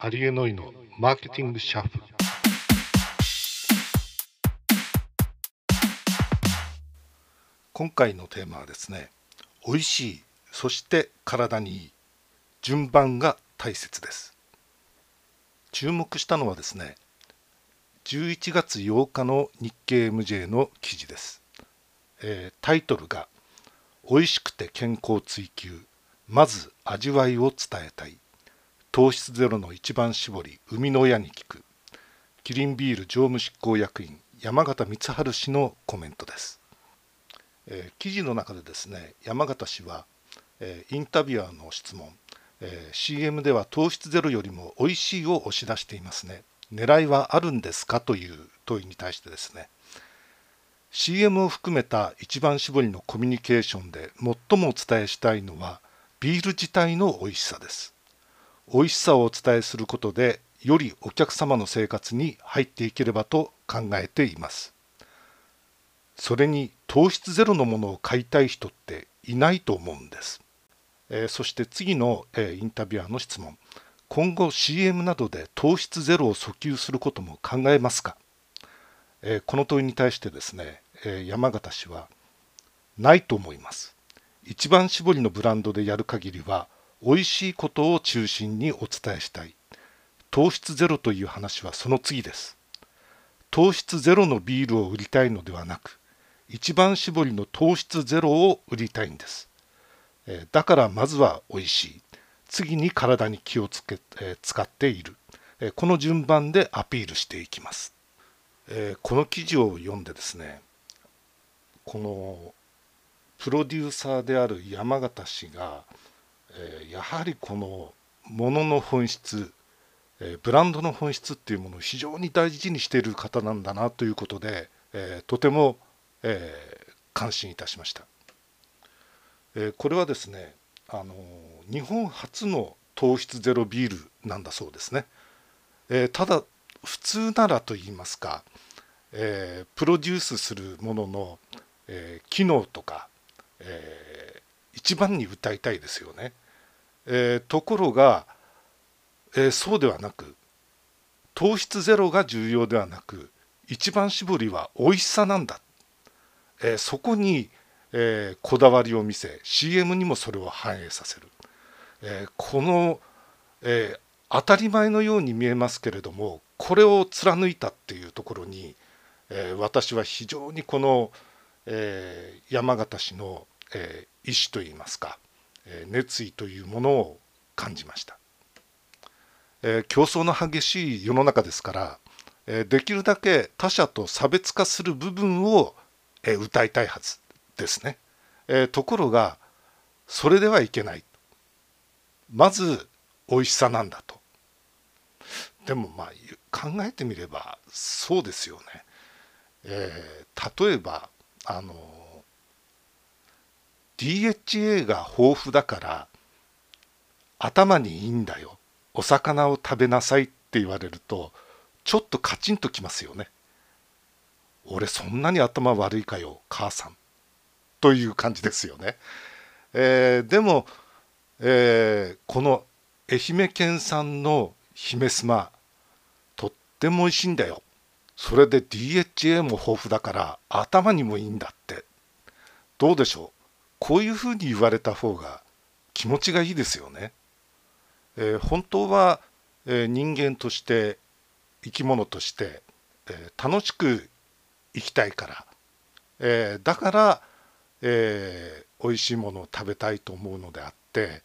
アリエノイのマーケティングシャッフ。ル今回のテーマはですね美味しいそして体にいい順番が大切です。注目したのはですね11月8日の日経 MJ の記事です、えー、タイトルが美味しくて健康追求まず味わいを伝えたい。糖質ゼロの一番搾り生みの親に聞く。キリンビール常務執行役員山形光晴氏のコメントです、えー、記事の中でですね山形氏は、えー、インタビュアーの質問、えー、CM では糖質ゼロよりも美味しいを押し出していますね。狙いはあるんですかという問いに対してですね。CM を含めた一番搾りのコミュニケーションで最もお伝えしたいのはビール自体の美味しさです。美味しさをお伝えすることでよりお客様の生活に入っていければと考えています。それに糖質ゼロのものを買いたい人っていないと思うんです、えー、そして次の、えー、インタビュアーの質問。今後 CM などで糖質ゼロを訴求することも考えますか、えー、この問いに対してですね、え山形氏はないと思います。一番搾りのブランドでやる限りは美味しいことを中心にお伝えしたい。糖質ゼロという話はその次です。糖質ゼロのビールを売りたいのではなく一番搾りの糖質ゼロを売りたいんです。だからまずは美味しい。次に体に気をつけ使っている。この順番でアピールしていきます。この記事を読んでですねこのプロデューサーである山形氏がえやはりこのものの本質、えブランドの本質っていうものを非常に大事にしている方なんだなということで、えとても、え感心いたしました、えこれはですねあの日本初の糖質ゼロビールなんだそうですね、えただ普通ならと言いますか、えプロデュースするものの、え機能とか、え一番に歌いたいですよね。えー、ところが、えー、そうではなく糖質ゼロが重要ではなく一番搾りは美味しさなんだ、えー、そこに、えこだわりを見せ CM にもそれを反映させる、えこの、え当たり前のように見えますけれどもこれを貫いたっていうところに、え私は非常にこの、え山形氏の、え意思といいますかえ熱意というものを感じました、え競争の激しい世の中ですから、えできるだけ他者と差別化する部分を、え歌いたいはずですね、えところがそれではいけない。まず美味しさなんだと。でもまあ考えてみればそうですよね、えー、例えばあの DHA が豊富だから頭にいいんだよ。お魚を食べなさいって言われるとちょっとカチンときますよね。俺そんなに頭悪いかよ母さん。という感じですよね、えー、でも、えー、この愛媛県産の姫スマとっても美味しいんだよ。それで DHA も豊富だから頭にもいいんだって。どうでしょう？こういうふうに言われた方が気持ちがいいですよね。えー、本当は、えー、人間として生き物として、えー、楽しく生きたいから、えだから、えー、美味しいものを食べたいと思うのであって、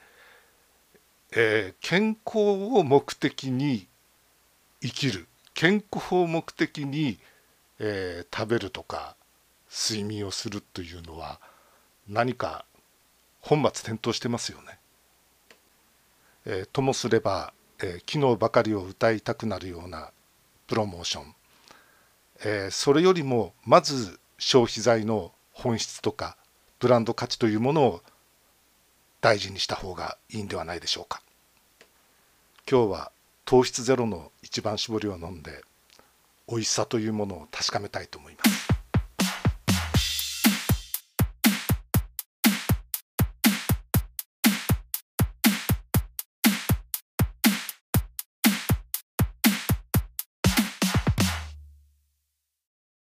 え健康を目的に生きる健康を目的に、え食べるとか睡眠をするというのは何か本末転倒してますよね。えー、ともすれば、えー、昨日ばかりを歌いたくなるようなプロモーション、えー、それよりもまず消費財の本質とかブランド価値というものを大事にした方がいいんではないでしょうか。今日は糖質ゼロの一番搾りを飲んで美味しさというものを確かめたいと思います。